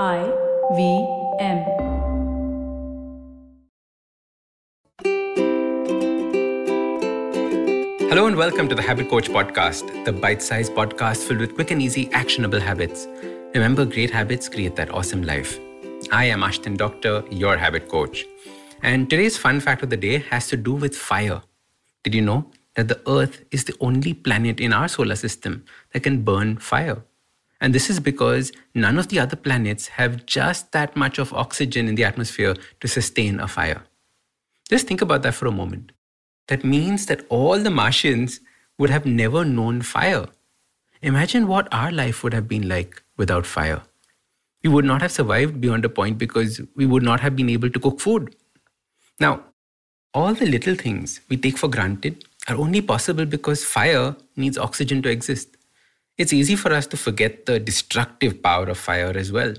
I V M. Hello and welcome to the Habit Coach Podcast, the bite sized podcast filled with quick and easy, actionable habits. Remember, great habits create that awesome life. I am Ashdin Doctor, your habit coach. And today's fun fact of the day has to do with fire. Did you know that the Earth is the only planet in our solar system that can burn fire? And this is because none of the other planets have just that much of oxygen in the atmosphere to sustain a fire. Just think about that for a moment. That means that all the Martians would have never known fire. Imagine what our life would have been like without fire. We would not have survived beyond a point because we would not have been able to cook food. Now, all the little things we take for granted are only possible because fire needs oxygen to exist. It's easy for us to forget the destructive power of fire as well.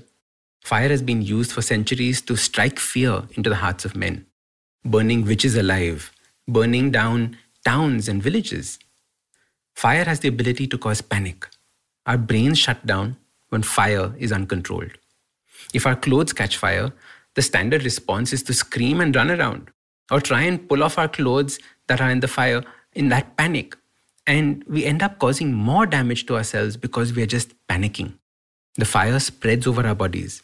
Fire has been used for centuries to strike fear into the hearts of men, burning witches alive, burning down towns and villages. Fire has the ability to cause panic. Our brains shut down when fire is uncontrolled. If our clothes catch fire, the standard response is to scream and run around or try and pull off our clothes that are in the fire in that panic. And we end up causing more damage to ourselves because we are just panicking. The fire spreads over our bodies.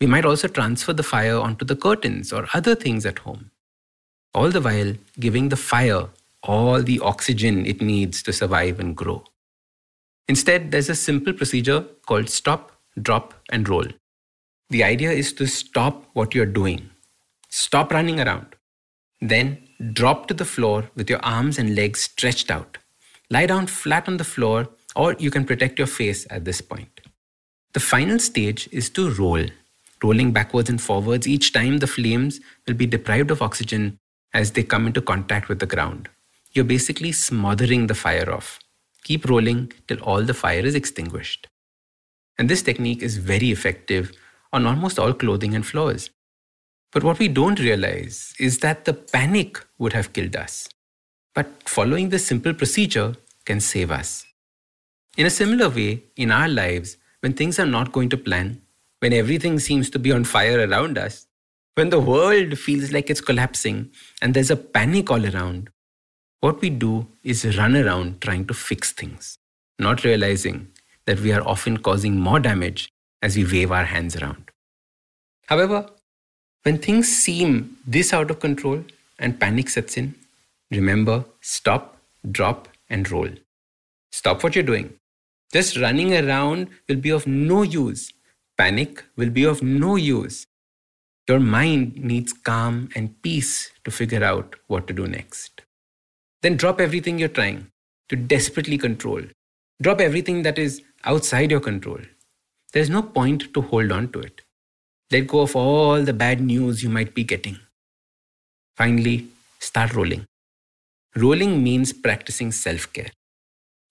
We might also transfer the fire onto the curtains or other things at home all the while giving the fire all the oxygen it needs to survive and grow. Instead, there's a simple procedure called stop, drop, and roll. The idea is to stop what you're doing, stop running around, then drop to the floor with your arms and legs stretched out. Lie down flat on the floor, or you can protect your face at this point. The final stage is to roll, rolling backwards and forwards. Each time the flames will be deprived of oxygen as they come into contact with the ground. You're basically smothering the fire off. Keep rolling till all the fire is extinguished. And this technique is very effective on almost all clothing and floors. But what we don't realize is that the panic would have killed us. But following this simple procedure can save us. In a similar way, in our lives, when things are not going to plan, when everything seems to be on fire around us, when the world feels like it's collapsing and there's a panic all around, what we do is run around trying to fix things, not realizing that we are often causing more damage as we wave our hands around. However, when things seem this out of control and panic sets in, remember stop, drop, and roll. Stop what you're doing. Just running around will be of no use. Panic will be of no use. Your mind needs calm and peace to figure out what to do next. Then drop everything you're trying to desperately control. Drop everything that is outside your control. There's no point to hold on to it. Let go of all the bad news you might be getting. Finally, start rolling. Rolling means practicing self care.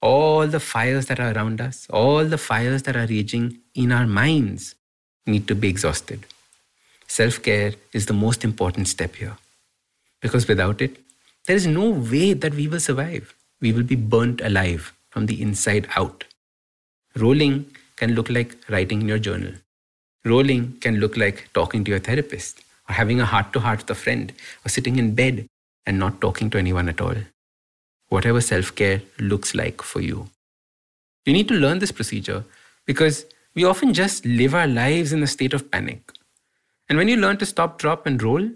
All the fires that are around us, all the fires that are raging in our minds need to be exhausted. Self care is the most important step here. Because without it, there is no way that we will survive. We will be burnt alive from the inside out. Rolling can look like writing in your journal. Rolling can look like talking to your therapist, or having a heart to heart with a friend, or sitting in bed and not talking to anyone at all. Whatever self care looks like for you. You need to learn this procedure because we often just live our lives in a state of panic. And when you learn to stop, drop, and roll,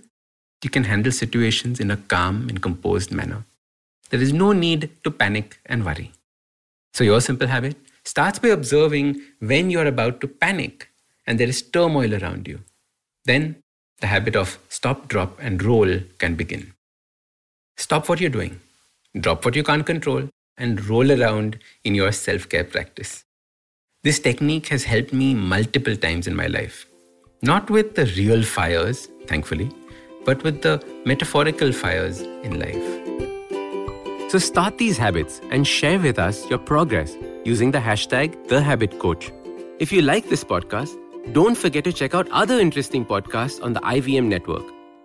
you can handle situations in a calm and composed manner. There is no need to panic and worry. So, your simple habit starts by observing when you're about to panic and there is turmoil around you. Then, the habit of stop, drop, and roll can begin. Stop what you're doing, drop what you can't control, and roll around in your self care practice. This technique has helped me multiple times in my life. Not with the real fires, thankfully, but with the metaphorical fires in life. So start these habits and share with us your progress using the hashtag TheHabitCoach. If you like this podcast, don't forget to check out other interesting podcasts on the IVM network.